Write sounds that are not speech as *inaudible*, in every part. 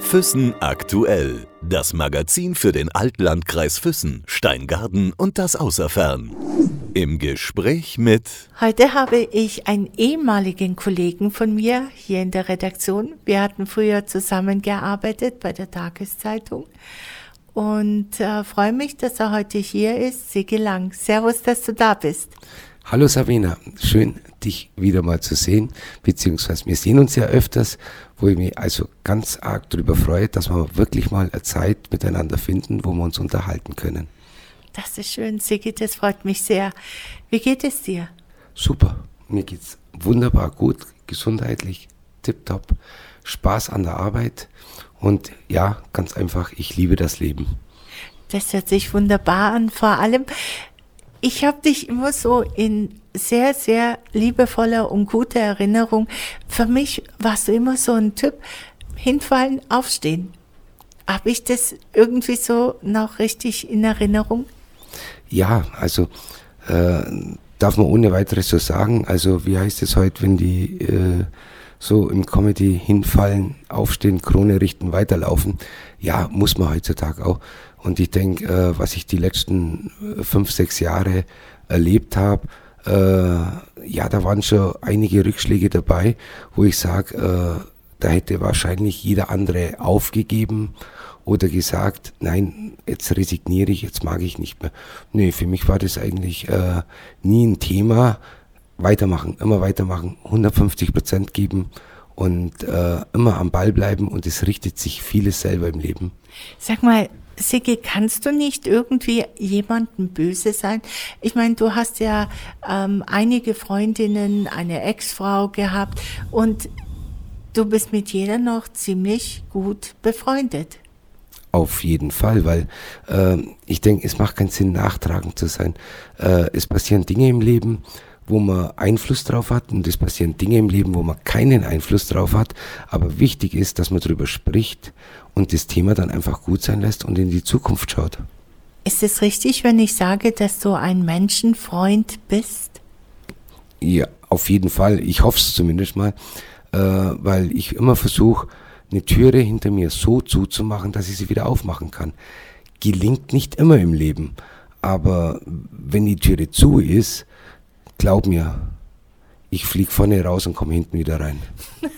Füssen aktuell. Das Magazin für den Altlandkreis Füssen, Steingarten und das Außerfern. Im Gespräch mit. Heute habe ich einen ehemaligen Kollegen von mir hier in der Redaktion. Wir hatten früher zusammengearbeitet bei der Tageszeitung und äh, freue mich, dass er heute hier ist. Sigi Lang. Servus, dass du da bist. Hallo Sabina, schön dich wieder mal zu sehen, beziehungsweise wir sehen uns ja öfters, wo ich mich also ganz arg darüber freue, dass wir wirklich mal eine Zeit miteinander finden, wo wir uns unterhalten können. Das ist schön, Sigi, das freut mich sehr. Wie geht es dir? Super, mir geht's wunderbar gut, gesundheitlich, tipptopp, Spaß an der Arbeit und ja, ganz einfach, ich liebe das Leben. Das hört sich wunderbar an, vor allem ich habe dich immer so in sehr, sehr liebevoller und guter Erinnerung. Für mich warst du immer so ein Typ, hinfallen, aufstehen. Habe ich das irgendwie so noch richtig in Erinnerung? Ja, also äh, darf man ohne weiteres so sagen. Also wie heißt es heute, wenn die äh, so im Comedy hinfallen, aufstehen, Krone richten, weiterlaufen? Ja, muss man heutzutage auch. Und ich denke, äh, was ich die letzten äh, fünf, sechs Jahre erlebt habe, äh, ja, da waren schon einige Rückschläge dabei, wo ich sage, äh, da hätte wahrscheinlich jeder andere aufgegeben oder gesagt, nein, jetzt resigniere ich, jetzt mag ich nicht mehr. Nee, für mich war das eigentlich äh, nie ein Thema. Weitermachen, immer weitermachen, 150 Prozent geben und äh, immer am Ball bleiben und es richtet sich vieles selber im Leben. Sag mal, Sigi, kannst du nicht irgendwie jemandem böse sein? Ich meine, du hast ja ähm, einige Freundinnen, eine Ex-Frau gehabt und du bist mit jeder noch ziemlich gut befreundet. Auf jeden Fall, weil äh, ich denke, es macht keinen Sinn, nachtragend zu sein. Äh, es passieren Dinge im Leben, wo man Einfluss drauf hat und es passieren Dinge im Leben, wo man keinen Einfluss drauf hat. Aber wichtig ist, dass man darüber spricht und das Thema dann einfach gut sein lässt und in die Zukunft schaut. Ist es richtig, wenn ich sage, dass du ein Menschenfreund bist? Ja, auf jeden Fall. Ich hoffe es zumindest mal, äh, weil ich immer versuche, eine Türe hinter mir so zuzumachen, dass ich sie wieder aufmachen kann. Gelingt nicht immer im Leben, aber wenn die Türe zu ist, glaub mir, ich fliege vorne raus und komme hinten wieder rein. *laughs*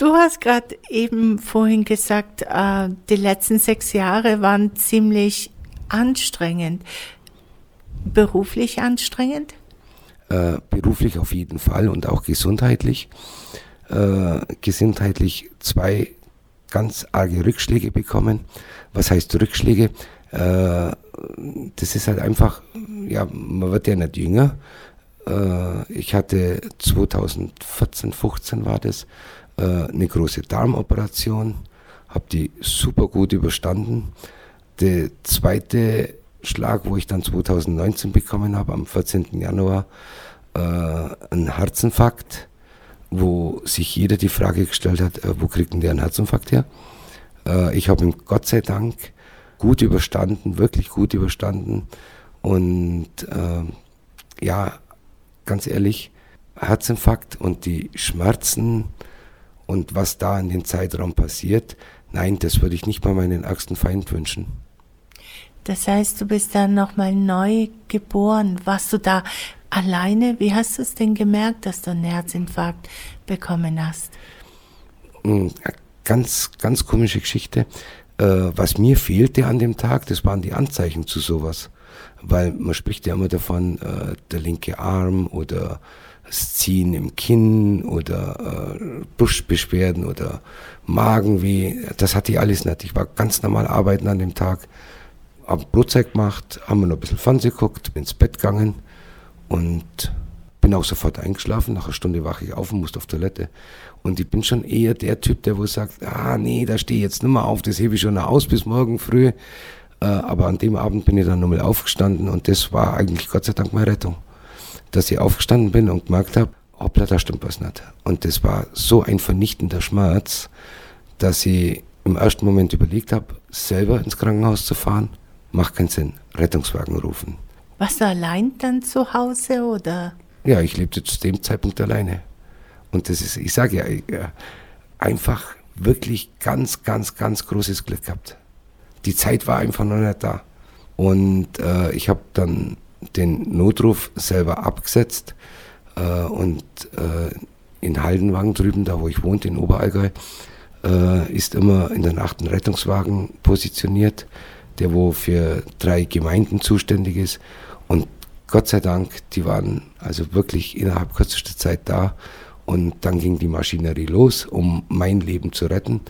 Du hast gerade eben vorhin gesagt, äh, die letzten sechs Jahre waren ziemlich anstrengend. Beruflich anstrengend? Äh, beruflich auf jeden Fall und auch gesundheitlich. Äh, gesundheitlich zwei ganz arge Rückschläge bekommen. Was heißt Rückschläge? Äh, das ist halt einfach, ja, man wird ja nicht jünger. Äh, ich hatte 2014, 15 war das, äh, eine große Darmoperation, habe die super gut überstanden. Der zweite Schlag, wo ich dann 2019 bekommen habe, am 14. Januar, äh, ein Herzinfarkt, wo sich jeder die Frage gestellt hat, wo kriegt denn der einen Herzinfarkt her? Ich habe ihn Gott sei Dank gut überstanden, wirklich gut überstanden. Und äh, ja, ganz ehrlich, Herzinfarkt und die Schmerzen, und was da in dem Zeitraum passiert, nein, das würde ich nicht mal meinen ärgsten Feind wünschen. Das heißt, du bist dann nochmal neu geboren. Warst du da alleine? Wie hast du es denn gemerkt, dass du einen Herzinfarkt bekommen hast? Hm, ganz, ganz komische Geschichte. Äh, was mir fehlte an dem Tag, das waren die Anzeichen zu sowas. Weil man spricht ja immer davon, äh, der linke Arm oder das Ziehen im Kinn oder äh, Brustbeschwerden oder Magenweh. Das hatte ich alles nicht. Ich war ganz normal arbeiten an dem Tag. Hab Brotzeit gemacht, haben wir noch ein bisschen Fernsehen geguckt, bin ins Bett gegangen und bin auch sofort eingeschlafen. Nach einer Stunde wache ich auf und musste auf Toilette. Und ich bin schon eher der Typ, der wo sagt, ah nee, da stehe ich jetzt nicht mehr auf, das hebe ich schon aus bis morgen früh. Äh, aber an dem Abend bin ich dann nochmal aufgestanden und das war eigentlich Gott sei Dank meine Rettung dass ich aufgestanden bin und gemerkt habe, hoppla, da stimmt was nicht. Und das war so ein vernichtender Schmerz, dass ich im ersten Moment überlegt habe, selber ins Krankenhaus zu fahren. Macht keinen Sinn. Rettungswagen rufen. Warst du allein dann zu Hause oder? Ja, ich lebte zu dem Zeitpunkt alleine. Und das ist, ich sage ja, einfach wirklich ganz, ganz, ganz großes Glück gehabt. Die Zeit war einfach noch nicht da. Und äh, ich habe dann den Notruf selber abgesetzt äh, und äh, in Haldenwagen drüben, da wo ich wohnte, in Oberallgäu, äh, ist immer in der Nacht ein Rettungswagen positioniert, der wo für drei Gemeinden zuständig ist. Gott sei Dank, die waren also wirklich innerhalb kürzester Zeit da. Und dann ging die Maschinerie los, um mein Leben zu retten,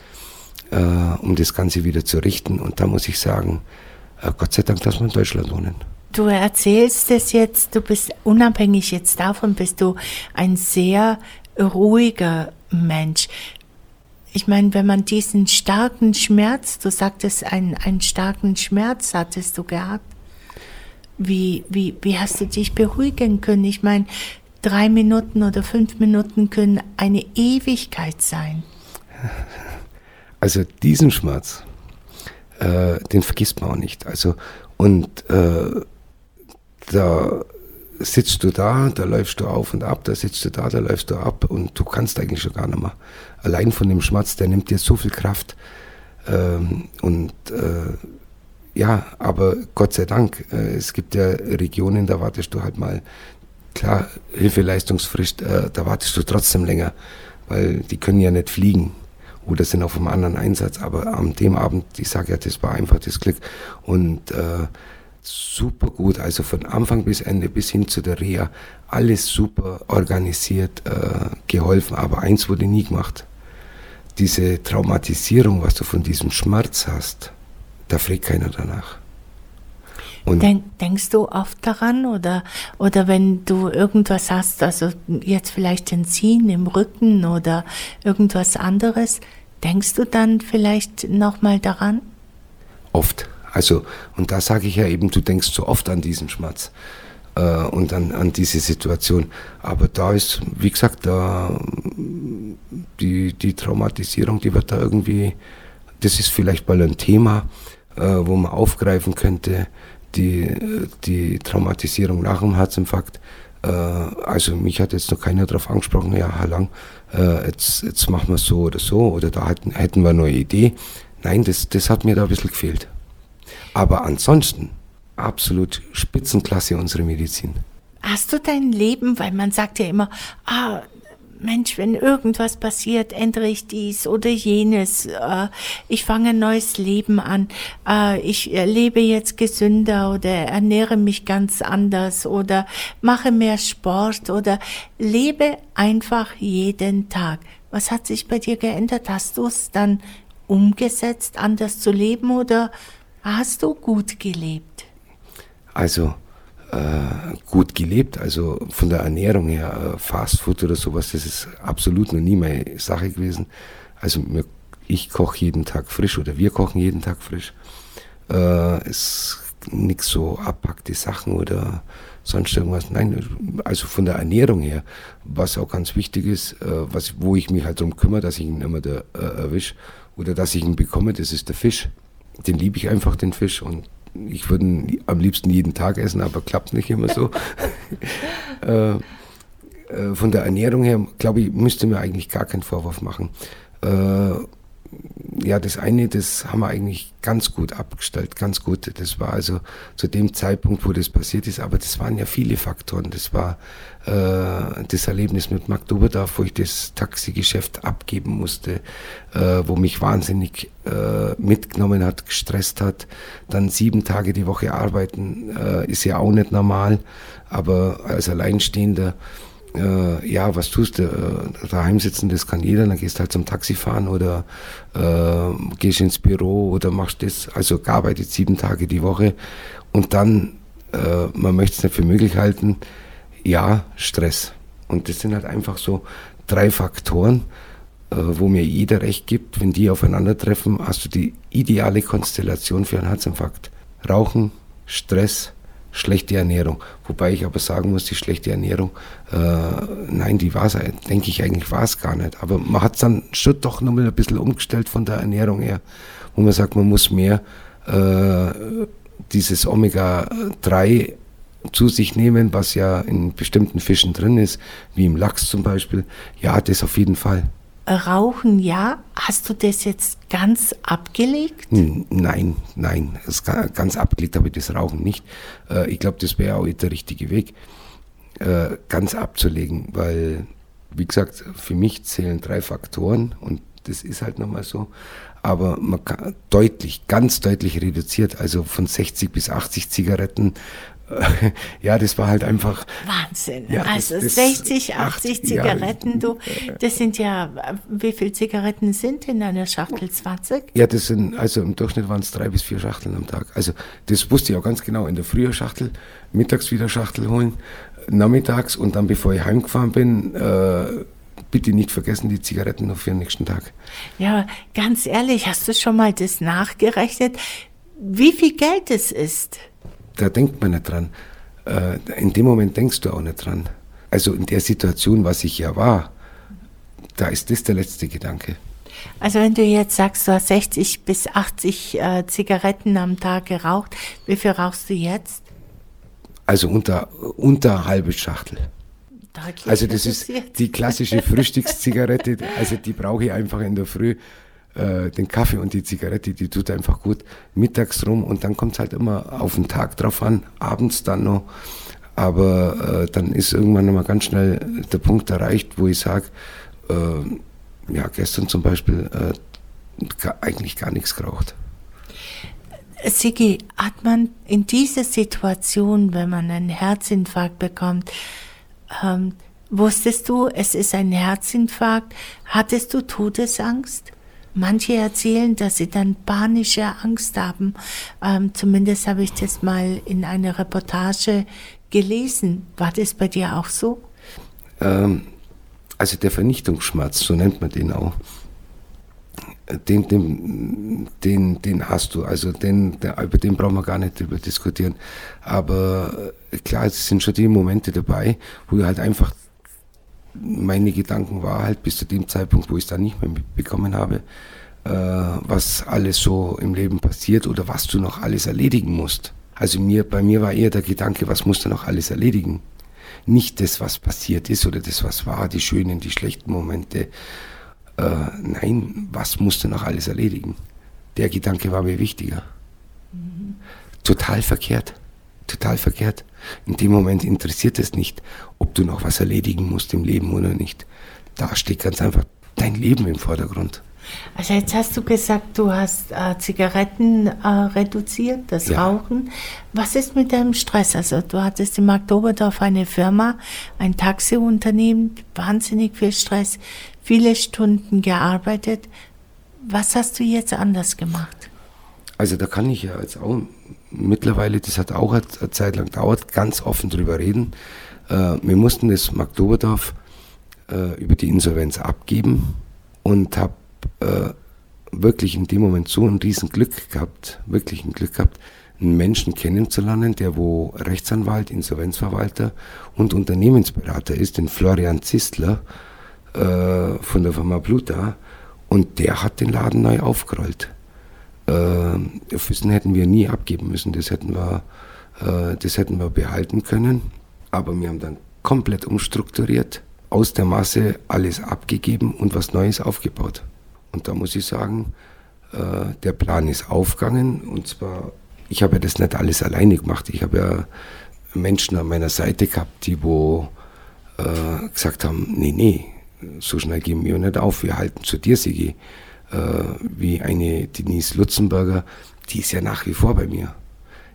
äh, um das Ganze wieder zu richten. Und da muss ich sagen, äh, Gott sei Dank, dass wir in Deutschland wohnen. Du erzählst es jetzt, du bist unabhängig jetzt davon, bist du ein sehr ruhiger Mensch. Ich meine, wenn man diesen starken Schmerz, du sagtest, einen, einen starken Schmerz hattest du gehabt, wie, wie, wie hast du dich beruhigen können? Ich meine, drei Minuten oder fünf Minuten können eine Ewigkeit sein. *laughs* Also diesen Schmerz, äh, den vergisst man auch nicht. Also und äh, da sitzt du da, da läufst du auf und ab, da sitzt du da, da läufst du ab und du kannst eigentlich schon gar nicht mehr. Allein von dem Schmerz, der nimmt dir so viel Kraft. Ähm, und äh, ja, aber Gott sei Dank, äh, es gibt ja Regionen, da wartest du halt mal, klar, Hilfeleistungsfrist, äh, da wartest du trotzdem länger, weil die können ja nicht fliegen oder sind auf einem anderen Einsatz. Aber an dem Abend, ich sage ja, das war einfach das Glück. Und äh, super gut, also von Anfang bis Ende bis hin zu der Reha, alles super organisiert, äh, geholfen, aber eins wurde nie gemacht. Diese Traumatisierung, was du von diesem Schmerz hast, da fragt keiner danach. Denk, denkst du oft daran oder, oder wenn du irgendwas hast, also jetzt vielleicht den Ziehen im Rücken oder irgendwas anderes, denkst du dann vielleicht nochmal daran? Oft. Also, und da sage ich ja eben, du denkst so oft an diesen Schmerz äh, und an, an diese Situation. Aber da ist, wie gesagt, da die, die Traumatisierung, die wird da irgendwie, das ist vielleicht mal ein Thema, äh, wo man aufgreifen könnte, die, die Traumatisierung nach dem Herzinfarkt. Äh, also mich hat jetzt noch keiner darauf angesprochen, ja, Lang, äh, jetzt, jetzt machen wir so oder so, oder da hätten, hätten wir eine neue Idee. Nein, das, das hat mir da ein bisschen gefehlt. Aber ansonsten absolut Spitzenklasse unsere Medizin. Hast du dein Leben, weil man sagt ja immer, ah, Mensch, wenn irgendwas passiert, ändere ich dies oder jenes. Äh, ich fange ein neues Leben an. Äh, ich lebe jetzt gesünder oder ernähre mich ganz anders oder mache mehr Sport oder lebe einfach jeden Tag. Was hat sich bei dir geändert? Hast du es dann umgesetzt, anders zu leben oder Hast du gut gelebt? Also äh, gut gelebt, also von der Ernährung her, äh, Fastfood oder sowas, das ist absolut noch nie meine Sache gewesen. Also mir, ich koche jeden Tag frisch oder wir kochen jeden Tag frisch. Äh, es nichts so abpackte Sachen oder sonst irgendwas. Nein, also von der Ernährung her, was auch ganz wichtig ist, äh, was, wo ich mich halt darum kümmere, dass ich ihn immer da, äh, erwische oder dass ich ihn bekomme, das ist der Fisch den liebe ich einfach, den Fisch. Und ich würde ihn am liebsten jeden Tag essen, aber klappt nicht immer so. *laughs* äh, äh, von der Ernährung her, glaube ich, müsste mir eigentlich gar keinen Vorwurf machen. Äh, ja, das eine, das haben wir eigentlich ganz gut abgestellt, ganz gut. Das war also zu dem Zeitpunkt, wo das passiert ist, aber das waren ja viele Faktoren. Das war äh, das Erlebnis mit Magdoberdorf, wo ich das Taxigeschäft abgeben musste, äh, wo mich wahnsinnig äh, mitgenommen hat, gestresst hat. Dann sieben Tage die Woche arbeiten äh, ist ja auch nicht normal, aber als Alleinstehender äh, ja, was tust du? Äh, daheim sitzen, das kann jeder, dann gehst du halt zum Taxi fahren oder äh, gehst ins Büro oder machst das, also gearbeitet sieben Tage die Woche und dann, äh, man möchte es nicht für möglich halten, ja, Stress. Und das sind halt einfach so drei Faktoren, äh, wo mir jeder recht gibt, wenn die aufeinandertreffen, hast du die ideale Konstellation für einen Herzinfarkt. Rauchen, Stress, schlechte Ernährung. Wobei ich aber sagen muss, die schlechte Ernährung, äh, nein, die war es, denke ich eigentlich, war es gar nicht. Aber man hat es dann schon doch nochmal ein bisschen umgestellt von der Ernährung her, wo man sagt, man muss mehr äh, dieses Omega-3 zu sich nehmen, was ja in bestimmten Fischen drin ist, wie im Lachs zum Beispiel. Ja, das auf jeden Fall. Rauchen, ja. Hast du das jetzt ganz abgelegt? Nein, nein, ganz abgelegt habe ich das Rauchen nicht. Äh, ich glaube, das wäre auch der richtige Weg, äh, ganz abzulegen, weil, wie gesagt, für mich zählen drei Faktoren und das ist halt nochmal so. Aber man kann deutlich, ganz deutlich reduziert, also von 60 bis 80 Zigaretten *laughs* ja, das war halt einfach. Wahnsinn. Ja, also das, 60, 80 Zigaretten, ja, du, das sind ja, wie viele Zigaretten sind in einer Schachtel? 20? Ja, das sind, also im Durchschnitt waren es drei bis vier Schachteln am Tag. Also das wusste ich auch ganz genau. In der Früh Schachtel, mittags wieder Schachtel holen, nachmittags und dann, bevor ich heimgefahren bin, äh, bitte nicht vergessen die Zigaretten noch für den nächsten Tag. Ja, ganz ehrlich, hast du schon mal das nachgerechnet, wie viel Geld es ist? Da denkt man nicht dran. Äh, in dem Moment denkst du auch nicht dran. Also in der Situation, was ich ja war, da ist das der letzte Gedanke. Also wenn du jetzt sagst, du hast 60 bis 80 äh, Zigaretten am Tag geraucht, wie viel rauchst du jetzt? Also unter, unter halbe Schachtel. Deutlich also das ist die klassische *laughs* Frühstückszigarette, also die brauche ich einfach in der Früh äh, den Kaffee und die Zigarette, die tut einfach gut mittags rum und dann kommt es halt immer auf den Tag drauf an, abends dann noch. Aber äh, dann ist irgendwann nochmal ganz schnell der Punkt erreicht, wo ich sage, äh, ja, gestern zum Beispiel äh, eigentlich gar nichts geraucht. Sigi, hat man in dieser Situation, wenn man einen Herzinfarkt bekommt, ähm, wusstest du, es ist ein Herzinfarkt? Hattest du Todesangst? Manche erzählen, dass sie dann panische Angst haben. Ähm, zumindest habe ich das mal in einer Reportage gelesen. War das bei dir auch so? Ähm, also der Vernichtungsschmerz, so nennt man den auch. Den, den, den, den hast du, also den, der, über den brauchen wir gar nicht drüber diskutieren. Aber äh, klar, es sind schon die Momente dabei, wo du halt einfach meine Gedanken war halt bis zu dem Zeitpunkt, wo ich es dann nicht mehr mitbekommen habe, äh, was alles so im Leben passiert oder was du noch alles erledigen musst. Also mir, bei mir war eher der Gedanke, was musst du noch alles erledigen? Nicht das, was passiert ist oder das, was war, die schönen, die schlechten Momente. Äh, nein, was musst du noch alles erledigen? Der Gedanke war mir wichtiger. Mhm. Total verkehrt. Total verkehrt. In dem Moment interessiert es nicht, ob du noch was erledigen musst im Leben oder nicht. Da steht ganz einfach dein Leben im Vordergrund. Also jetzt hast du gesagt, du hast äh, Zigaretten äh, reduziert, das ja. Rauchen. Was ist mit deinem Stress? Also du hattest im Oktoberdorf eine Firma, ein Taxiunternehmen, wahnsinnig viel Stress, viele Stunden gearbeitet. Was hast du jetzt anders gemacht? Also da kann ich ja jetzt auch mittlerweile, das hat auch eine Zeit lang gedauert, ganz offen drüber reden. Äh, wir mussten das Magdoberdorf äh, über die Insolvenz abgeben und habe äh, wirklich in dem Moment so ein riesen Glück gehabt, wirklich ein Glück gehabt, einen Menschen kennenzulernen, der wo Rechtsanwalt, Insolvenzverwalter und Unternehmensberater ist, den Florian Zistler äh, von der Firma Bluta und der hat den Laden neu aufgerollt. Äh, Füssen hätten wir nie abgeben müssen, das hätten wir, äh, das hätten wir behalten können, aber wir haben dann komplett umstrukturiert, aus der Masse alles abgegeben und was Neues aufgebaut. Und da muss ich sagen, äh, der Plan ist aufgegangen. Und zwar, ich habe ja das nicht alles alleine gemacht. Ich habe ja Menschen an meiner Seite gehabt, die wo äh, gesagt haben, nee, nee, so schnell geben wir nicht auf, wir halten zu dir, Sigi. Äh, wie eine Denise Lutzenberger, die ist ja nach wie vor bei mir.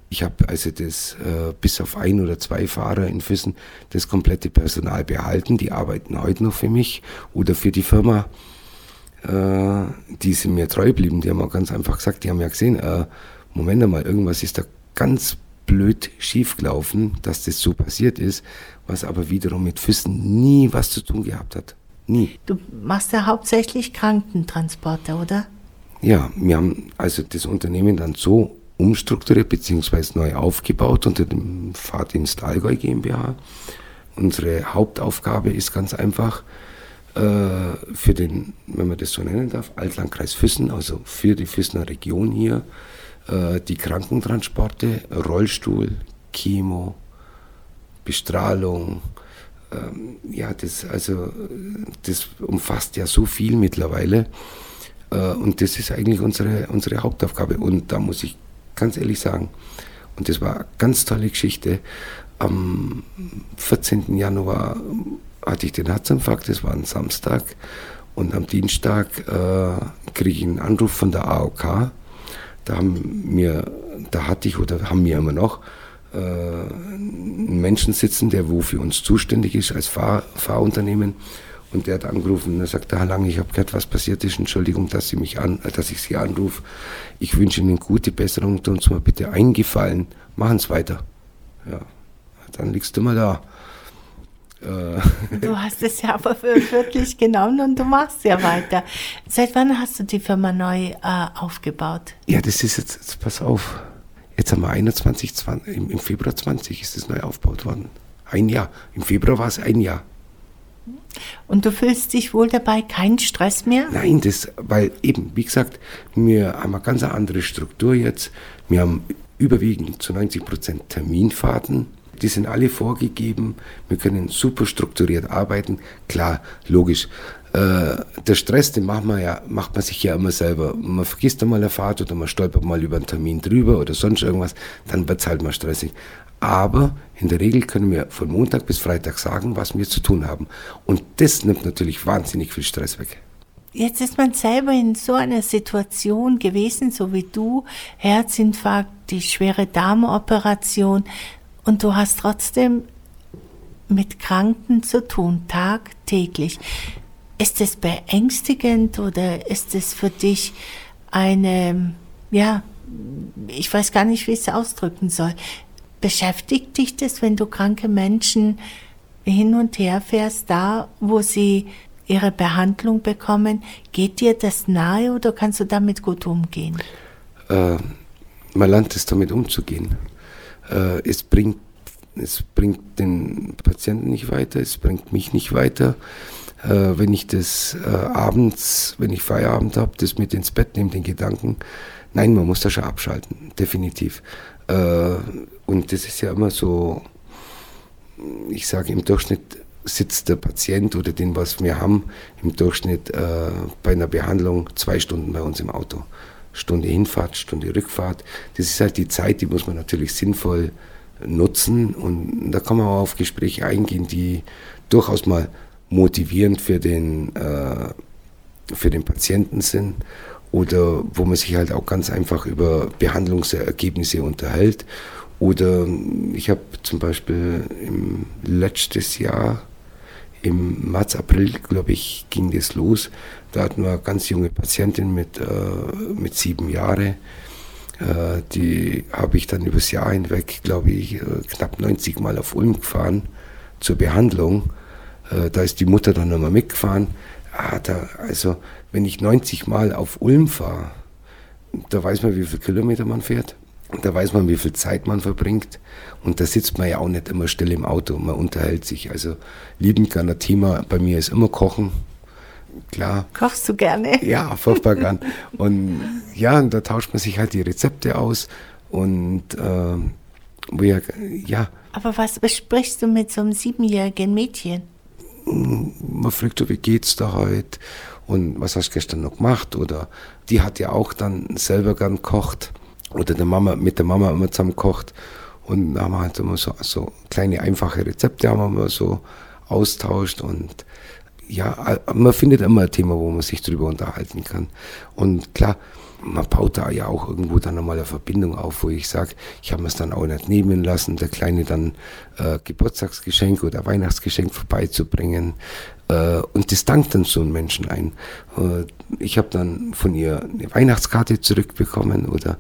Ich habe also das äh, bis auf ein oder zwei Fahrer in Füssen das komplette Personal behalten. Die arbeiten heute noch für mich oder für die Firma äh, die sind mir treu geblieben. Die haben auch ganz einfach gesagt, die haben ja gesehen, äh, Moment einmal, irgendwas ist da ganz blöd schiefgelaufen, dass das so passiert ist, was aber wiederum mit Füßen nie was zu tun gehabt hat. Nie. Du machst ja hauptsächlich Krankentransporte, oder? Ja, wir haben also das Unternehmen dann so umstrukturiert bzw. neu aufgebaut unter dem Fahrdienst Allgäu GmbH. Unsere Hauptaufgabe ist ganz einfach, äh, für den, wenn man das so nennen darf, Altlandkreis Füssen, also für die Füssener Region hier, äh, die Krankentransporte, Rollstuhl, Chemo, Bestrahlung. Ähm, ja, das, also, das umfasst ja so viel mittlerweile. Äh, und das ist eigentlich unsere, unsere Hauptaufgabe. Und da muss ich ganz ehrlich sagen, und das war eine ganz tolle Geschichte, am 14. Januar hatte ich den Herzinfarkt, das war ein Samstag. Und am Dienstag äh, kriege ich einen Anruf von der AOK. Da haben mir, da hatte ich oder haben wir immer noch äh, einen Menschen sitzen, der wo für uns zuständig ist als Fahr Fahrunternehmen. Und der hat angerufen und er sagt, Herr Lang, ich habe gehört, was passiert ist. Entschuldigung, dass, Sie mich an, dass ich Sie anrufe. Ich wünsche Ihnen gute Besserung. Tun Sie mir bitte eingefallen. Machen Sie weiter. Ja, dann liegst du mal da. Äh. *laughs* Du hast es ja aber wirklich genommen und du machst ja weiter. Seit wann hast du die Firma neu äh, aufgebaut? Ja, das ist jetzt, jetzt, pass auf, jetzt haben wir 21, 20, im, Februar 20 ist es neu aufgebaut worden. Ein Jahr. Im Februar war es ein Jahr. Und du fühlst dich wohl dabei, keinen Stress mehr? Nein, das, weil eben, wie gesagt, wir haben eine ganz andere Struktur jetzt. Wir haben überwiegend zu 90 Prozent Terminfahrten. Die sind alle vorgegeben. Wir können super strukturiert arbeiten. Klar, logisch. Äh, der Stress, den macht man, ja, macht man sich ja immer selber. Man vergisst einmal eine Fahrt oder man stolpert mal über einen Termin drüber oder sonst irgendwas, dann wird es halt mal stressig. Aber in der Regel können wir von Montag bis Freitag sagen, was wir zu tun haben. Und das nimmt natürlich wahnsinnig viel Stress weg. Jetzt ist man selber in so einer Situation gewesen, so wie du, Herzinfarkt, die schwere Darmoperation, und du hast trotzdem mit Kranken zu tun, tagtäglich. Ist es beängstigend oder ist es für dich eine, ja, ich weiß gar nicht, wie ich es ausdrücken soll. Beschäftigt dich das, wenn du kranke Menschen hin und her fährst, da, wo sie ihre Behandlung bekommen? Geht dir das nahe oder kannst du damit gut umgehen? Äh, man lernt es damit umzugehen äh, es, bringt, es bringt den Patienten nicht weiter, es bringt mich nicht weiter. Äh, wenn ich das äh, abends, wenn ich Feierabend habe, das mit ins Bett nehme, den Gedanken, nein, man muss da schon abschalten, definitiv. Äh, und das ist ja immer so, ich sage im Durchschnitt sitzt der Patient oder den, was wir haben, im Durchschnitt äh, bei einer Behandlung zwei Stunden bei uns im Auto. Stunde Hinfahrt, Stunde Rückfahrt. Das ist halt die Zeit, die muss man natürlich sinnvoll nutzen und da kann man auch auf Gespräche eingehen, die durchaus mal motivierend für den, äh, für den Patienten sind oder wo man sich halt auch ganz einfach über Behandlungsergebnisse unterhält. Oder ich habe zum Beispiel im letztes Jahr im März, April, glaube ich, ging das los. Da hatten wir eine ganz junge Patientin mit, äh, mit sieben Jahren. Äh, die habe ich dann übers Jahr hinweg, glaube ich, äh, knapp 90 Mal auf Ulm gefahren zur Behandlung. Äh, da ist die Mutter dann nochmal mitgefahren. Ah, da, also, wenn ich 90 Mal auf Ulm fahre, da weiß man, wie viele Kilometer man fährt. Da weiß man, wie viel Zeit man verbringt. Und da sitzt man ja auch nicht immer still im Auto. Man unterhält sich. Also liebend gerne Thema bei mir ist immer Kochen. Klar. Kochst du gerne? *laughs* Ja, furchtbar gern. Und ja, und da tauscht man sich halt die Rezepte aus. Und äh, wir, ja. Aber was besprichst du mit so einem siebenjährigen Mädchen? Man fragt so, wie geht's da heute? Und was hast du gestern noch gemacht? Oder die hat ja auch dann selber gern gekocht oder der Mama, mit der Mama immer zusammen kocht. Und da haben wir halt immer so, so kleine einfache Rezepte haben wir immer so austauscht und ja, man findet immer ein Thema, wo man sich drüber unterhalten kann. Und klar, man baut da ja auch irgendwo dann nochmal eine Verbindung auf, wo ich sage, ich habe mir es dann auch nicht nehmen lassen, der Kleine dann äh, Geburtstagsgeschenk oder Weihnachtsgeschenk vorbeizubringen. Äh, und das dankt dann so einen Menschen ein. Äh, ich habe dann von ihr eine Weihnachtskarte zurückbekommen oder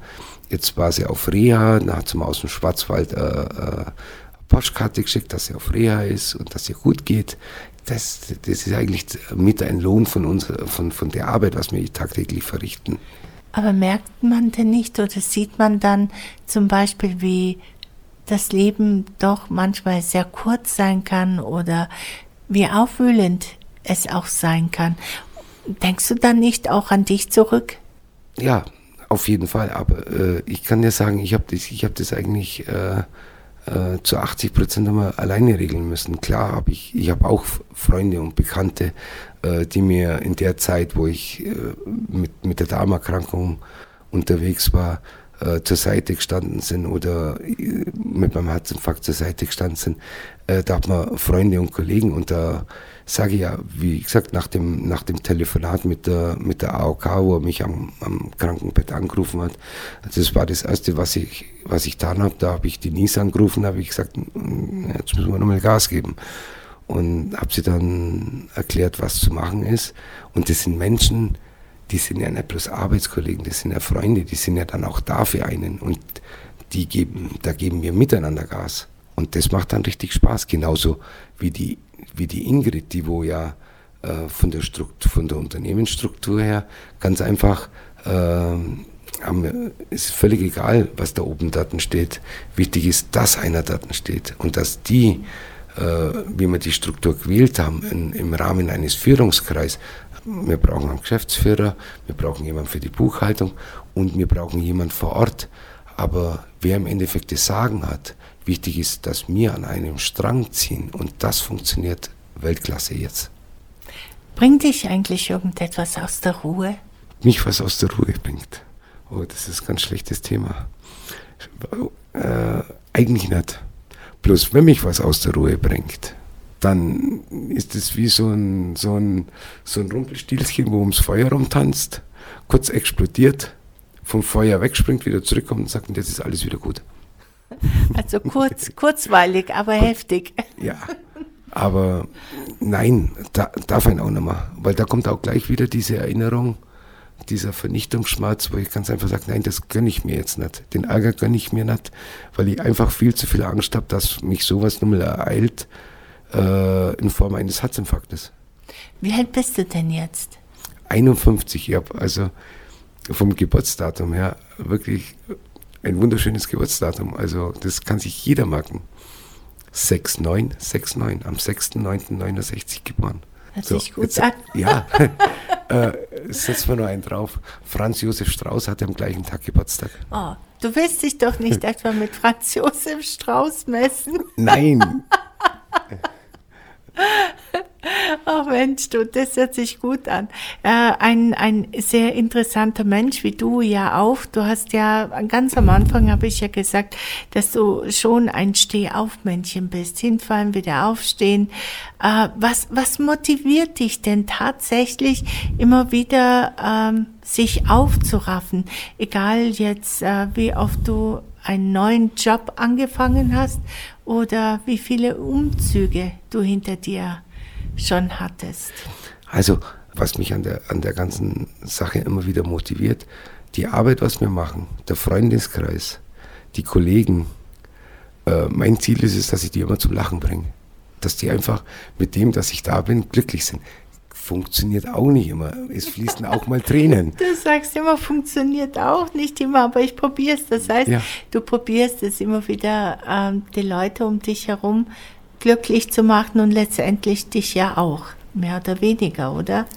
Jetzt war sie auf Reha, da hat sie mal aus dem Schwarzwald äh, äh, Postkarte geschickt, dass sie auf Reha ist und dass ihr gut geht. Das, das ist eigentlich mit ein Lohn von, uns, von, von der Arbeit, was wir tagtäglich verrichten. Aber merkt man denn nicht oder sieht man dann zum Beispiel, wie das Leben doch manchmal sehr kurz sein kann oder wie aufwühlend es auch sein kann? Denkst du dann nicht auch an dich zurück? Ja, auf jeden Fall, aber äh, ich kann dir sagen, ich habe das, hab das eigentlich äh, äh, zu 80 Prozent wir alleine regeln müssen. Klar habe ich, ich habe auch Freunde und Bekannte, die mir in der Zeit, wo ich äh, mit, mit der Darmerkrankung unterwegs war, äh, zur Seite gestanden sind oder äh, mit meinem Herzinfarkt zur Seite gestanden sind. Äh, da hat man Freunde und Kollegen und da sage ich ja, wie gesagt, nach dem, nach dem Telefonat mit der, mit der AOK, wo er mich am, am Krankenbett angerufen hat, das war das Erste, was ich, was ich getan habe. Da habe ich Denise angerufen, habe ich gesagt, hm, jetzt müssen wir nochmal Gas geben. Und habe sie dann erklärt, was zu machen ist. Und das sind Menschen, die sind ja nicht bloß Arbeitskollegen, das sind ja Freunde, die sind ja dann auch da für einen. Und die geben, da geben wir miteinander Gas. Und das macht dann richtig Spaß. Genauso wie die wie die Ingrid, die wo ja äh, von, der Struktur, von der Unternehmensstruktur her ganz einfach äh, ist völlig egal, was da oben Daten steht. Wichtig ist, dass einer Daten steht und dass die, wie wir die Struktur gewählt haben, in, im Rahmen eines Führungskreises, wir brauchen einen Geschäftsführer, wir brauchen jemanden für die Buchhaltung und wir brauchen jemanden vor Ort. Aber wer im Endeffekt das Sagen hat, Wichtig ist, dass wir an einem Strang ziehen und das funktioniert Weltklasse jetzt. Bringt dich eigentlich irgendetwas aus der Ruhe? Mich was aus der Ruhe bringt. Oh, das ist ein ganz schlechtes Thema. Äh, eigentlich nicht. Bloß wenn mich was aus der Ruhe bringt, dann ist es wie so ein, so ein, so ein Rumpelstilzchen, wo ums Feuer rumtanzt, kurz explodiert, vom Feuer wegspringt, wieder zurückkommt und sagt, und jetzt ist alles wieder gut. Also kurz, *laughs* kurzweilig, aber heftig. Ja, aber nein, da, darf ein auch nicht mehr, weil da kommt auch gleich wieder diese Erinnerung, dieser Vernichtungsschmerz, wo ich ganz einfach sage, nein, das gönne ich mir jetzt nicht. Den Ärger gönne ich mir nicht, weil ich einfach viel zu viel Angst habe, dass mich sowas nochmal ereilt äh, in Form eines Herzinfarktes. Wie alt bist du denn jetzt? 51, ich habe also vom Geburtsdatum her wirklich ein wunderschönes Geburtsdatum. Also das kann sich jeder merken. 6969, am 6.9.69 geboren. Hört so, sich gut jetzt, an. Ja, *laughs* *laughs* äh, setzen wir nur einen drauf. Franz Josef Strauß hatte am gleichen Tag Geburtstag. Oh, du willst dich doch nicht *laughs* etwa mit Franz Josef Strauß messen? Nein. *laughs* Ach *laughs* Mensch, du, das hört sich gut an. Äh, ein, ein sehr interessanter Mensch, wie du ja auch. Du hast ja ganz am Anfang, habe ich ja gesagt, dass du schon ein Stehaufmännchen bist. Hinfallen, wieder aufstehen. Äh, was, was motiviert dich denn tatsächlich immer wieder, ähm, sich aufzuraffen? Egal jetzt, äh, wie oft du einen neuen Job angefangen hast oder wie viele Umzüge du hinter dir schon hattest? Also, was mich an der, an der ganzen Sache immer wieder motiviert, die Arbeit, was wir machen, der Freundeskreis, die Kollegen. Äh, mein Ziel ist es, dass ich die immer zum Lachen bringe. Dass die einfach mit dem, dass ich da bin, glücklich sind. Funktioniert auch nicht immer. Es fließen auch mal Tränen. *laughs* Du sagst immer, funktioniert auch nicht immer, aber ich probiere es. Das heißt, ja. du probierst es immer wieder, ähm, die Leute um dich herum glücklich zu machen und letztendlich dich ja auch, mehr oder weniger, oder?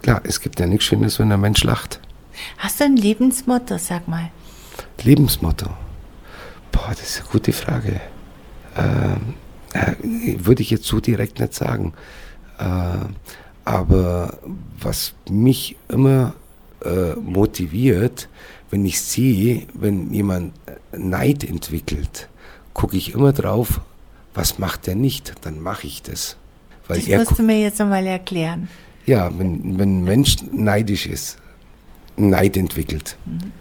Klar, es gibt ja nichts Schönes, wenn ein Mensch lacht. Hast du ein Lebensmotto, sag mal? Lebensmotto? Boah, das ist eine gute Frage. Ähm, äh, würde ich jetzt so direkt nicht sagen. Äh, aber was mich immer äh, motiviert, wenn ich sehe, wenn jemand Neid entwickelt, gucke ich immer drauf, was macht er nicht, dann mache ich das. Weil das musst du mir jetzt nochmal erklären. Ja, wenn, wenn ein Mensch neidisch ist, Neid entwickelt. Mhm.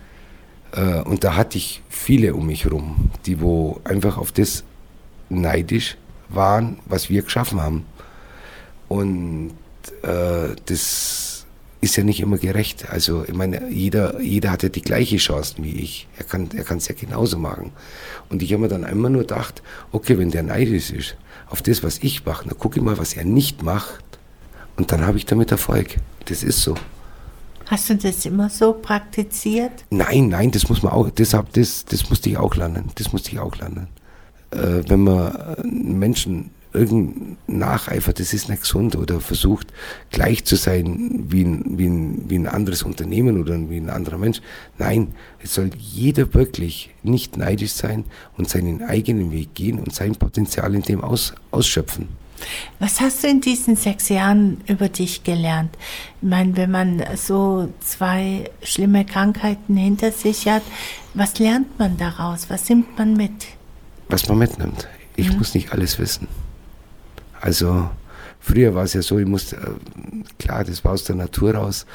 Äh, und da hatte ich viele um mich herum, die wo einfach auf das neidisch waren, was wir geschaffen haben. Und äh, das ist ja nicht immer gerecht. Also ich meine, jeder, jeder hat ja die gleiche Chancen wie ich. Er kann er es ja genauso machen. Und ich habe mir dann immer nur gedacht, okay, wenn der neidisch ist auf das, was ich mache, dann gucke ich mal, was er nicht macht. Und dann habe ich damit Erfolg. Das ist so. Hast du das immer so praktiziert? Nein, nein, das muss man auch, deshalb, das, das musste ich auch lernen. Das musste ich auch lernen. Äh, wenn man Menschen irgendein Nacheifer, das ist nicht gesund oder versucht gleich zu sein wie ein, wie, ein, wie ein anderes Unternehmen oder wie ein anderer Mensch. Nein, es soll jeder wirklich nicht neidisch sein und seinen eigenen Weg gehen und sein Potenzial in dem aus, ausschöpfen. Was hast du in diesen sechs Jahren über dich gelernt? Ich meine, wenn man so zwei schlimme Krankheiten hinter sich hat, was lernt man daraus? Was nimmt man mit? Was man mitnimmt. Ich mhm. muss nicht alles wissen. Also früher war es ja so, ich musste, äh, klar, das war aus der Natur raus,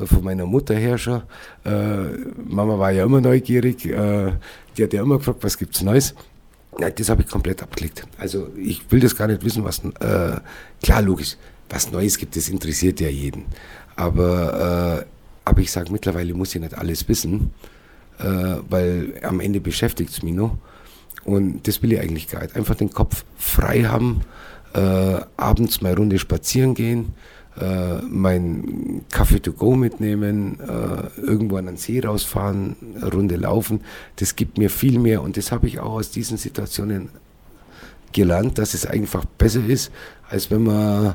äh, von meiner Mutter her schon. Äh, Mama war ja immer neugierig, die hat ja immer gefragt, was gibt's Neues. Nein, das habe ich komplett abgelegt. Also ich will das gar nicht wissen, was, äh, klar, logisch, was Neues gibt, das interessiert ja jeden. Aber, äh, aber ich sage, mittlerweile muss ich nicht alles wissen, äh, weil am Ende beschäftigt es mich noch. Und das will ich eigentlich gar nicht. Einfach den Kopf frei haben, äh, abends mal Runde spazieren gehen, äh, mein Kaffee to go mitnehmen, äh, irgendwo an den See rausfahren, Runde laufen. Das gibt mir viel mehr und das habe ich auch aus diesen Situationen gelernt, dass es einfach besser ist, als wenn man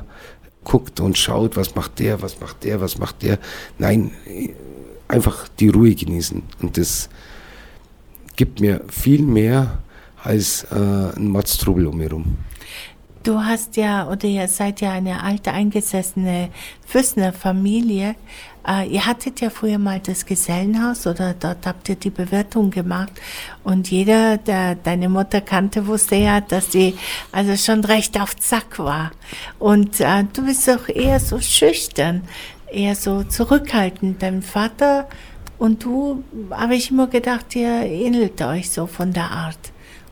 guckt und schaut, was macht der, was macht der, was macht der. Nein, einfach die Ruhe genießen. Und das gibt mir viel mehr als äh, ein Mordstrubel um mich herum. Du hast ja, oder ihr seid ja eine alte eingesessene Füßner Familie. Äh, ihr hattet ja früher mal das Gesellenhaus oder dort habt ihr die Bewertung gemacht. Und jeder, der deine Mutter kannte, wusste ja, dass sie also schon recht auf Zack war. Und äh, du bist doch eher so schüchtern, eher so zurückhaltend. Dein Vater und du, habe ich immer gedacht, ihr ähnelt euch so von der Art.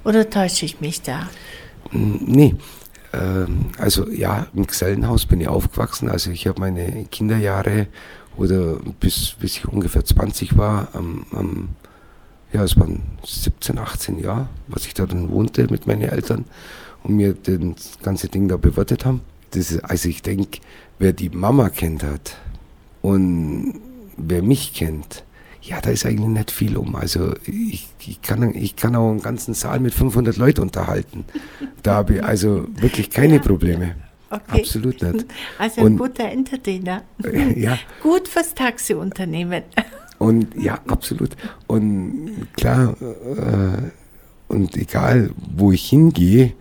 Oder täusche ich mich da? Nee, ähm, also ja, im Gesellenhaus bin ich aufgewachsen. Also ich habe meine Kinderjahre oder bis, bis ich ungefähr 20 war, am, am, ja, es waren 17, 18 Jahre, was ich da dann wohnte mit meinen Eltern und mir das ganze Ding da bewertet haben. Das ist, also ich denke, wer die Mama kennt hat und wer mich kennt, ja, da ist eigentlich nicht viel um. Also ich, ich, kann, ich kann auch einen ganzen Saal mit 500 Leuten unterhalten. Da habe ich also wirklich keine ja. Probleme. Okay. Absolut nicht. Also ein und, guter Entertainer. *laughs* Ja. Gut fürs Taxiunternehmen. Und ja, absolut. Und klar, äh, und egal wo ich hingehe,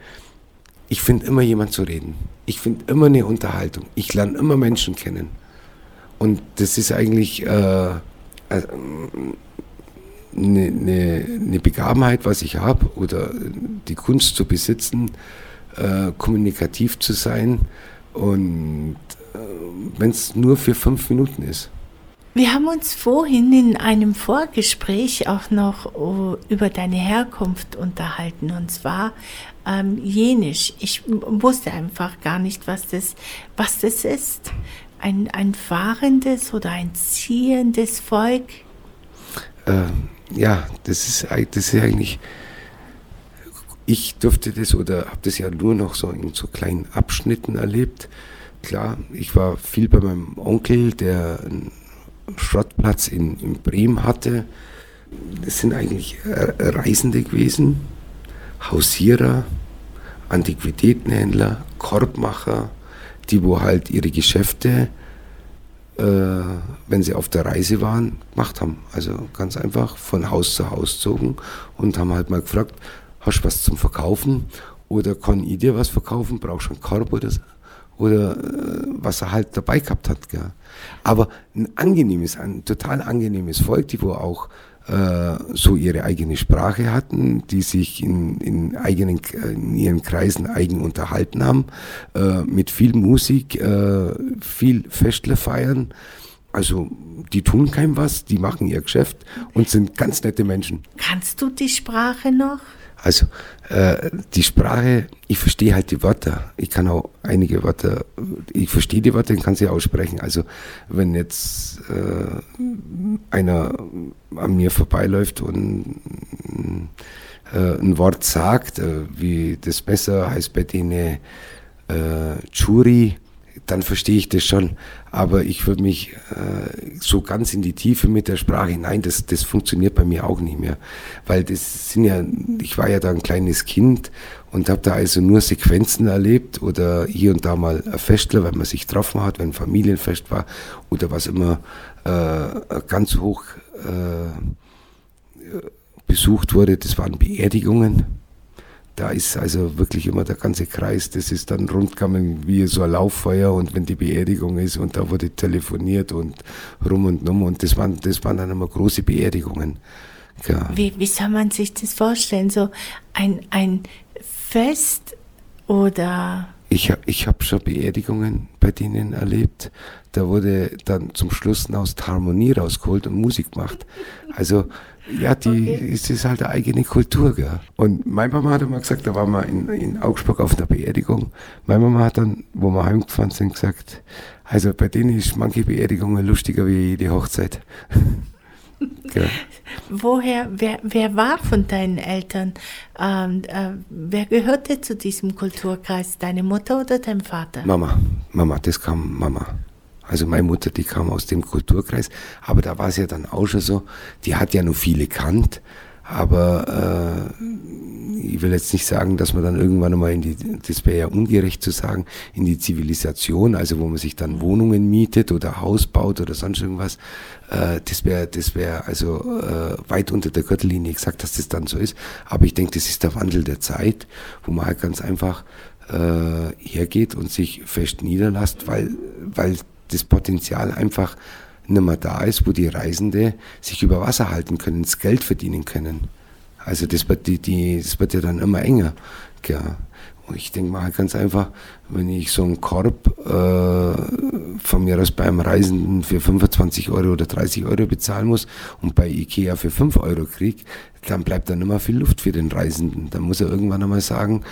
ich finde immer jemand zu reden. Ich finde immer eine Unterhaltung. Ich lerne immer Menschen kennen. Und das ist eigentlich äh, also, eine, eine, eine Begabenheit, was ich habe, oder die Kunst zu besitzen, äh, kommunikativ zu sein und äh, wenn es nur für fünf Minuten ist. Wir haben uns vorhin in einem Vorgespräch auch noch oh, über deine Herkunft unterhalten und zwar ähm, jenisch. Ich wusste einfach gar nicht, was das, was das ist ein, ein fahrendes oder ein ziehendes Volk? Ähm, ja, das ist, das ist eigentlich, ich durfte das oder habe das ja nur noch so in so kleinen Abschnitten erlebt. Klar, ich war viel bei meinem Onkel, der einen Schrottplatz in, in Bremen hatte. Das sind eigentlich Reisende gewesen, Hausierer, Antiquitätenhändler, Korbmacher, die wo halt ihre Geschäfte, äh, wenn sie auf der Reise waren, gemacht haben. Also ganz einfach von Haus zu Haus zogen und haben halt mal gefragt, hast du was zum Verkaufen oder kann ich dir was verkaufen, brauchst du einen Korb oder so? oder äh, was er halt dabei gehabt hat. Gell. Aber ein angenehmes, ein total angenehmes Volk, die wo auch so ihre eigene Sprache hatten, die sich in, in, eigenen, in ihren Kreisen eigen unterhalten haben, äh, mit viel Musik, äh, viel Festler feiern. Also die tun keinem was, die machen ihr Geschäft und sind ganz nette Menschen. Kannst du die Sprache noch? Also äh, die Sprache, ich verstehe halt die Wörter. Ich kann auch einige Wörter, ich verstehe die Wörter und kann sie aussprechen. Also wenn jetzt äh, einer an mir vorbeiläuft und äh, ein Wort sagt, äh, wie das Messer heißt bei denen äh, Churi, dann verstehe ich das schon. Aber ich würde mich äh, so ganz in die Tiefe mit der Sprache, nein, das, das funktioniert bei mir auch nicht mehr. Weil das sind ja, ich war ja da ein kleines Kind und habe da also nur Sequenzen erlebt oder hier und da mal ein Festler, wenn man sich getroffen hat, wenn ein Familienfest war oder was immer äh, ganz hoch äh, besucht wurde, das waren Beerdigungen da ist also wirklich immer der ganze Kreis, das ist dann rundgegangen wie so ein Lauffeuer und wenn die Beerdigung ist und da wurde telefoniert und rum und um und das waren, das waren dann immer große Beerdigungen. Ja. Wie, wie soll man sich das vorstellen? So ein, ein Fest oder? Ich, ich habe schon Beerdigungen bei denen erlebt. Da wurde dann zum Schluss aus Harmonie rausgeholt und Musik gemacht. Also ja, die okay. ist, ist halt eine eigene Kultur, gell. Und meine Mama hat immer gesagt, da waren wir in, in Augsburg auf einer Beerdigung. Meine Mama hat dann, wo wir heimgefahren sind, gesagt, also bei denen ist manche Beerdigungen lustiger wie jede Hochzeit. *laughs* Woher, wer, wer war von deinen Eltern? Ähm, äh, wer gehörte zu diesem Kulturkreis? Deine Mutter oder dein Vater? Mama, Mama, das kam Mama. Also meine Mutter, die kam aus dem Kulturkreis, aber da war es ja dann auch schon so, die hat ja nur viele kannt, aber äh, ich will jetzt nicht sagen, dass man dann irgendwann einmal in die, das wäre ja ungerecht zu sagen, in die Zivilisation, also wo man sich dann Wohnungen mietet oder Haus baut oder sonst irgendwas, äh, das wäre das wäre also äh, weit unter der Gürtellinie gesagt, dass das dann so ist. Aber ich denke, das ist der Wandel der Zeit, wo man halt ganz einfach äh, hergeht und sich fest niederlässt, weil, weil das Potenzial einfach nicht mehr da ist, wo die Reisende sich über Wasser halten können, das Geld verdienen können. Also das wird, die, die, das wird ja dann immer enger. Ja. Und ich denke mal ganz einfach, wenn ich so einen Korb äh, von mir aus beim Reisenden für 25 Euro oder 30 Euro bezahlen muss und bei Ikea für 5 Euro kriege, dann bleibt dann immer viel Luft für den Reisenden. Dann muss er irgendwann einmal sagen,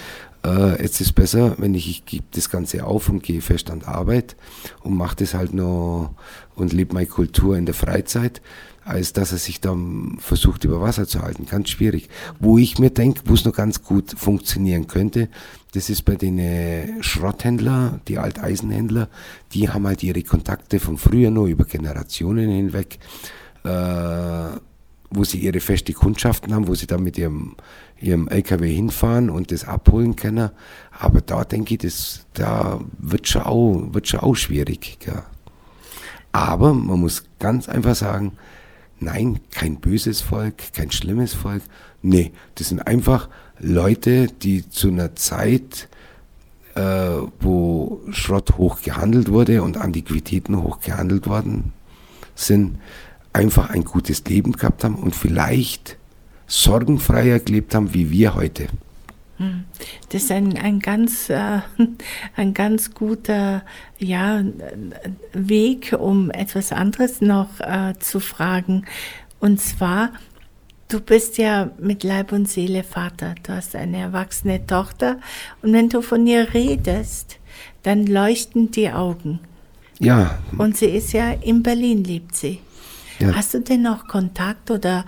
äh, jetzt ist besser, wenn ich, ich gebe das Ganze auf und gehe fest an Arbeit und mache das halt noch und lebe meine Kultur in der Freizeit, als dass er sich dann versucht über Wasser zu halten. Ganz schwierig. Wo ich mir denke, wo es noch ganz gut funktionieren könnte, das ist bei den äh, Schrotthändler, die Alteisenhändler, die haben halt ihre Kontakte von früher noch über Generationen hinweg. Äh, wo sie ihre feste Kundschaften haben, wo sie dann mit ihrem, ihrem LKW hinfahren und das abholen können. Aber da denke ich, das, da wird schon auch, wird schon auch schwierig. Ja. Aber man muss ganz einfach sagen, nein, kein böses Volk, kein schlimmes Volk. Nee, das sind einfach Leute, die zu einer Zeit, äh, wo Schrott hoch gehandelt wurde und Antiquitäten hoch gehandelt worden sind, einfach ein gutes Leben gehabt haben und vielleicht sorgenfreier gelebt haben wie wir heute. Hm. Das ist ein, ein, ganz, äh, *laughs* ein ganz guter ja, Weg, um etwas anderes noch äh, zu fragen. Und zwar, du bist ja mit Leib und Seele Vater. Du hast eine erwachsene Tochter. Und wenn du von ihr redest, dann leuchten die Augen. Ja. Und sie ist ja in Berlin, lebt sie. Ja. Hast du denn noch Kontakt oder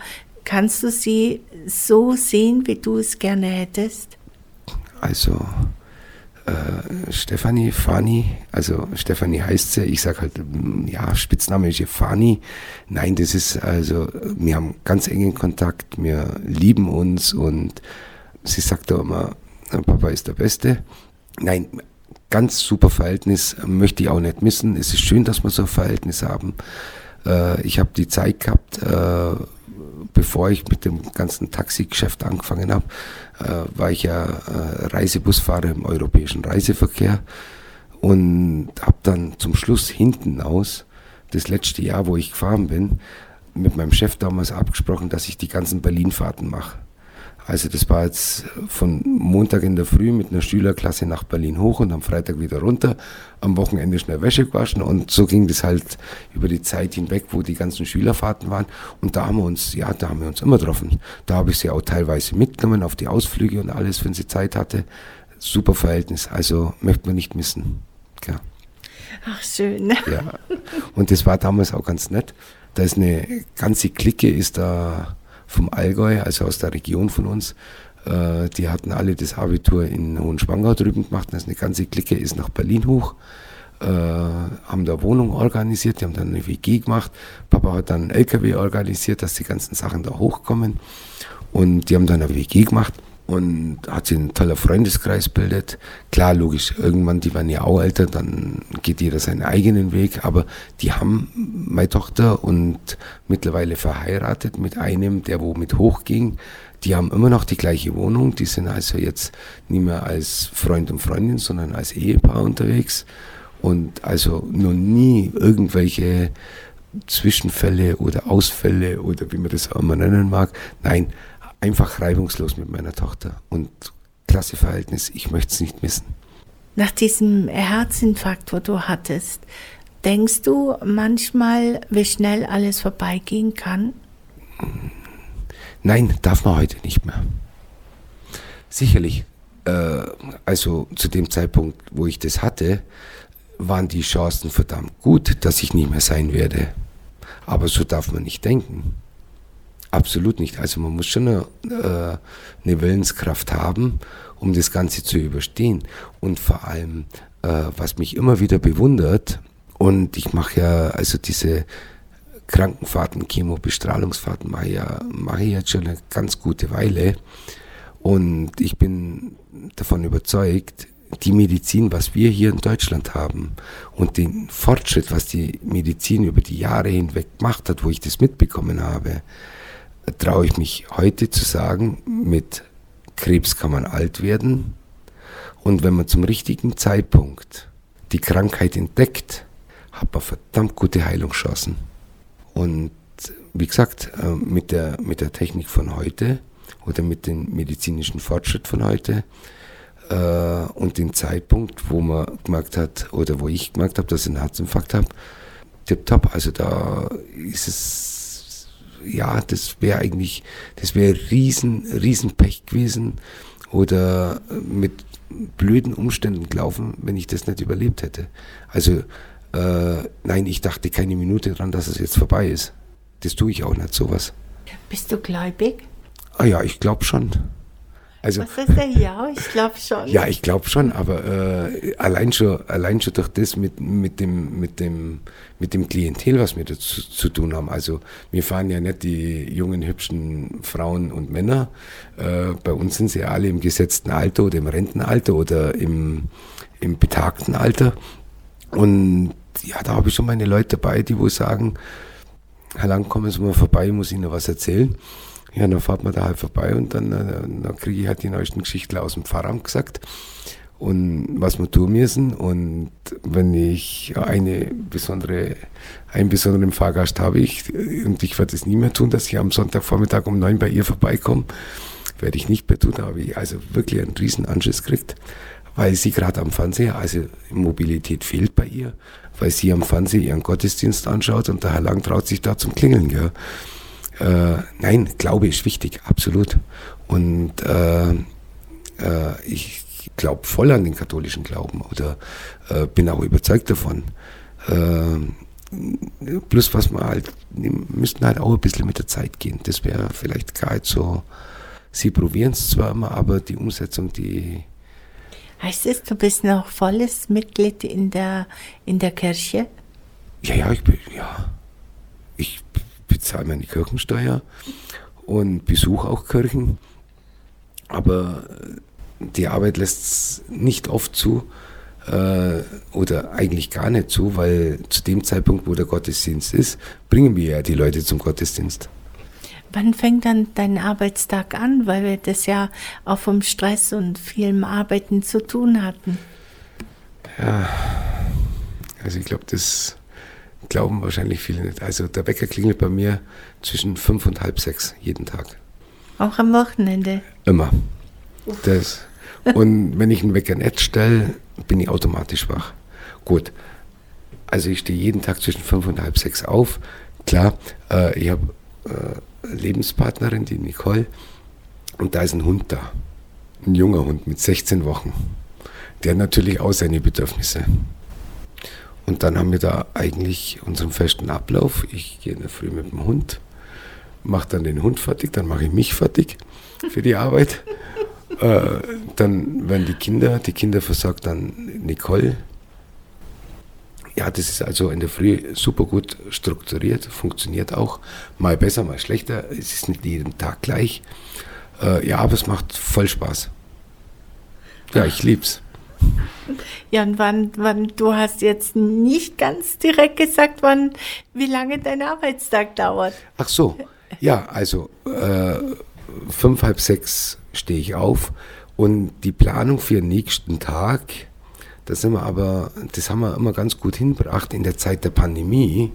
kannst du sie so sehen, wie du es gerne hättest? Also, äh, Stefanie, Fani, also Stefanie heißt sie, ich sage halt, mm, ja, Spitzname ist ja Fani. Nein, das ist also, wir haben ganz engen Kontakt, wir lieben uns und sie sagt auch immer, Papa ist der Beste. Nein, ganz super Verhältnis, möchte ich auch nicht missen. Es ist schön, dass wir so ein Verhältnis haben. Äh, ich habe die Zeit gehabt, äh, bevor ich mit dem ganzen Taxigeschäft angefangen habe, äh, war ich ja äh, Reisebusfahrer im europäischen Reiseverkehr und habe dann zum Schluss hinten aus, das letzte Jahr, wo ich gefahren bin, mit meinem Chef damals abgesprochen, dass ich die ganzen Berlin-Fahrten mache. Also das war jetzt von Montag in der Früh mit einer Schülerklasse nach Berlin hoch und am Freitag wieder runter, am Wochenende schnell Wäsche gewaschen und so ging das halt über die Zeit hinweg, wo die ganzen Schülerfahrten waren und da haben wir uns, ja, da haben wir uns immer getroffen. Da habe ich sie auch teilweise mitgenommen auf die Ausflüge und alles, wenn sie Zeit hatte. Super Verhältnis, also möchte man nicht missen. Ja. Ach, schön. Ja. Und das war damals auch ganz nett. Da ist eine ganze Clique, ist da vom Allgäu, also aus der Region von uns. Äh, die hatten alle das Abitur in Hohenschwangau drüben gemacht. Ist eine ganze Clique, ist nach Berlin hoch. äh, haben da Wohnung organisiert, die haben dann eine WG gemacht. Papa hat dann einen LKW organisiert, dass die ganzen Sachen da hochkommen. Und die haben dann eine WG gemacht und hat sich ein toller Freundeskreis bildet. Klar, logisch, irgendwann, die waren ja auch älter, dann geht jeder seinen eigenen Weg, aber die haben meine Tochter und mittlerweile verheiratet mit einem, der wo mit hochging. Die haben immer noch die gleiche Wohnung, die sind also jetzt nicht mehr als Freund und Freundin, sondern als Ehepaar unterwegs und also noch nie irgendwelche Zwischenfälle oder Ausfälle oder wie man das auch immer nennen mag. Nein, einfach reibungslos mit meiner Tochter und klasse Verhältnis. Ich möchte es nicht missen. Nach diesem Herzinfarkt, wo du hattest, denkst du manchmal, wie schnell alles vorbeigehen kann? Nein, darf man heute nicht mehr. Sicherlich. Äh, also zu dem Zeitpunkt, wo ich das hatte, waren die Chancen verdammt gut, dass ich nicht mehr sein werde. Aber so darf man nicht denken. Absolut nicht. Also man muss schon eine, äh, eine Willenskraft haben, um das Ganze zu überstehen. Und vor allem, äh, was mich immer wieder bewundert, und ich mache ja also diese Krankenfahrten, Chemo, Bestrahlungsfahrten mache ja, mache ich jetzt schon eine ganz gute Weile. Und ich bin davon überzeugt, die Medizin, was wir hier in Deutschland haben und den Fortschritt, was die Medizin über die Jahre hinweg gemacht hat, wo ich das mitbekommen habe, traue ich mich heute zu sagen, mit Krebs kann man alt werden. Und wenn man zum richtigen Zeitpunkt die Krankheit entdeckt, hat man verdammt gute Heilungschancen. Und wie gesagt, äh, mit der, mit der Technik von heute oder mit dem medizinischen Fortschritt von heute äh, und dem Zeitpunkt, wo man gemerkt hat oder wo ich gemerkt habe, dass ich einen Herzinfarkt habe, tipptopp. Also da ist es ja, das wäre eigentlich, das wäre riesen, riesen Pech gewesen oder mit blöden Umständen gelaufen, wenn ich das nicht überlebt hätte. Also äh, nein, ich dachte keine Minute dran, dass es jetzt vorbei ist. Das tue ich auch nicht, sowas. Bist du gläubig? Ah ja, ich glaube schon. Also, Was ist denn ja? Ich glaube schon. Ja, ich glaube schon, aber äh, allein schon, allein schon durch das mit, mit dem, mit dem, mit dem Klientel, was wir dazu zu tun haben. Also wir fahren ja nicht die jungen, hübschen Frauen und Männer. Äh, bei uns sind sie ja alle im gesetzten Alter oder im Rentenalter oder im, im betagten Alter. Und ja, da habe ich schon meine Leute dabei, die wo sagen, Herr Lang, kommen Sie mal vorbei, ich muss Ihnen was erzählen. Ja, dann fahrt man da halt vorbei und dann, äh, dann kriege ich halt die neuesten Geschichten aus dem Pfarramt gesagt und was wir tun müssen. Und wenn ich eine besondere, einen besonderen Fahrgast habe, ich, und ich werde es nie mehr tun, dass ich am Sonntagvormittag um neun bei ihr vorbeikomme, werde ich nicht mehr tun, da habe ich also wirklich einen riesen Anschiss gekriegt, weil sie gerade am Fernseher, also Mobilität fehlt bei ihr, weil sie am Fernseher ihren Gottesdienst anschaut und der Herr Lang traut sich da zum Klingeln. Gell. Äh, nein, Glaube ist wichtig, absolut. Und äh, äh, ich glaube voll an den katholischen Glauben oder äh, bin auch überzeugt davon. Äh, plus was wir halt, müssten halt auch ein bisschen mit der Zeit gehen. Das wäre vielleicht gar nicht so, sie probieren es zwar immer, aber die Umsetzung, die... Heißt es, du bist noch volles Mitglied in der, in der Kirche? Ja, ja, ich bin, ja. Ich bezahle meine Kirchensteuer und besuche auch Kirchen. Aber die Arbeit lässt nicht oft zu äh, oder eigentlich gar nicht zu, weil zu dem Zeitpunkt, wo der Gottesdienst ist, bringen wir ja die Leute zum Gottesdienst. Wann fängt dann dein Arbeitstag an, weil wir das ja auch vom Stress und vielem Arbeiten zu tun hatten? Ja, also ich glaube, das glauben wahrscheinlich viele nicht. Also der Wecker klingelt bei mir zwischen fünf und halb sechs jeden Tag. Auch am Wochenende? Immer. Das. Und wenn ich einen Wecker nicht stelle, bin ich automatisch wach. Gut. Also ich stehe jeden Tag zwischen fünf und halb sechs auf. Klar, äh, ich habe äh, Lebenspartnerin, die Nicole, und da ist ein Hund da. Ein junger Hund mit 16 Wochen. Der hat natürlich auch seine Bedürfnisse. Und dann haben wir da eigentlich unseren festen Ablauf. Ich gehe in der Früh mit dem Hund, mache dann den Hund fertig, dann mache ich mich fertig für die Arbeit. *laughs* äh, dann werden die Kinder, die Kinder versorgt dann Nicole. Ja, das ist also in der Früh super gut strukturiert, funktioniert auch. Mal besser, mal schlechter. Es ist nicht jeden Tag gleich. Äh, ja, aber es macht voll Spaß. Ja, ich lieb's. Ja, und wann, wann, du hast jetzt nicht ganz direkt gesagt, wann, wie lange dein Arbeitstag dauert. Ach so, ja, also äh, fünf, halb sechs stehe ich auf und die Planung für den nächsten Tag, das sind wir aber, das haben wir immer ganz gut hingebracht in der Zeit der Pandemie.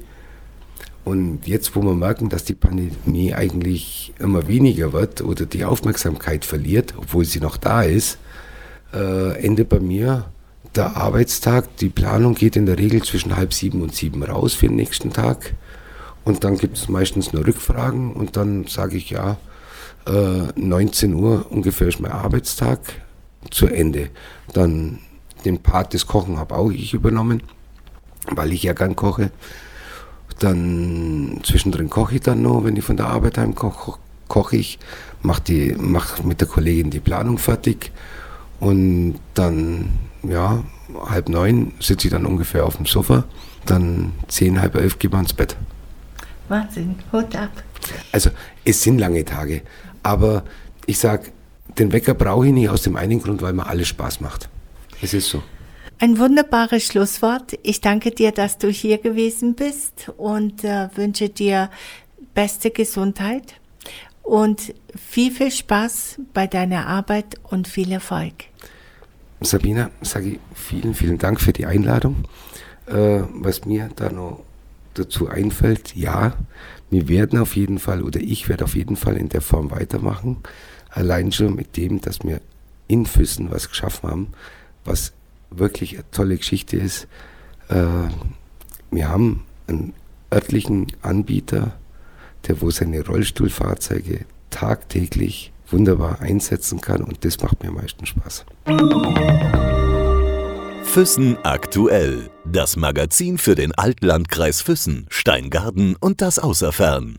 Und jetzt, wo wir merken, dass die Pandemie eigentlich immer weniger wird oder die Aufmerksamkeit verliert, obwohl sie noch da ist, äh, endet bei mir der Arbeitstag. Die Planung geht in der Regel zwischen halb sieben und sieben raus für den nächsten Tag. Und dann gibt es meistens nur Rückfragen und dann sage ich ja, äh, 19 Uhr ungefähr ist mein Arbeitstag zu Ende. Dann den Part des Kochen habe auch ich übernommen, weil ich ja gern koche. Dann zwischendrin koche ich dann noch, wenn ich von der Arbeit heimkoche, koche ich, mache mach mit der Kollegin die Planung fertig und dann, ja, halb neun sitze ich dann ungefähr auf dem Sofa, dann zehn, halb elf gehen wir ins Bett. Wahnsinn, Hut ab. Also es sind lange Tage, aber ich sage, den Wecker brauche ich nicht aus dem einen Grund, weil mir alles Spaß macht. Es ist so. Ein wunderbares Schlusswort. Ich danke dir, dass du hier gewesen bist und äh, wünsche dir beste Gesundheit und viel, viel Spaß bei deiner Arbeit und viel Erfolg. Sabina, sage ich vielen, vielen Dank für die Einladung. Äh, was mir da noch dazu einfällt, ja, wir werden auf jeden Fall oder ich werde auf jeden Fall in der Form weitermachen. Allein schon mit dem, dass wir in Füssen was geschaffen haben, was wirklich eine tolle Geschichte ist. Äh, wir haben einen örtlichen Anbieter, der wo seine Rollstuhlfahrzeuge tagtäglich wunderbar einsetzen kann und das macht mir am meisten Spaß. Füssen aktuell. Das Magazin für den Altlandkreis Füssen, Steingarten und das Außerfern.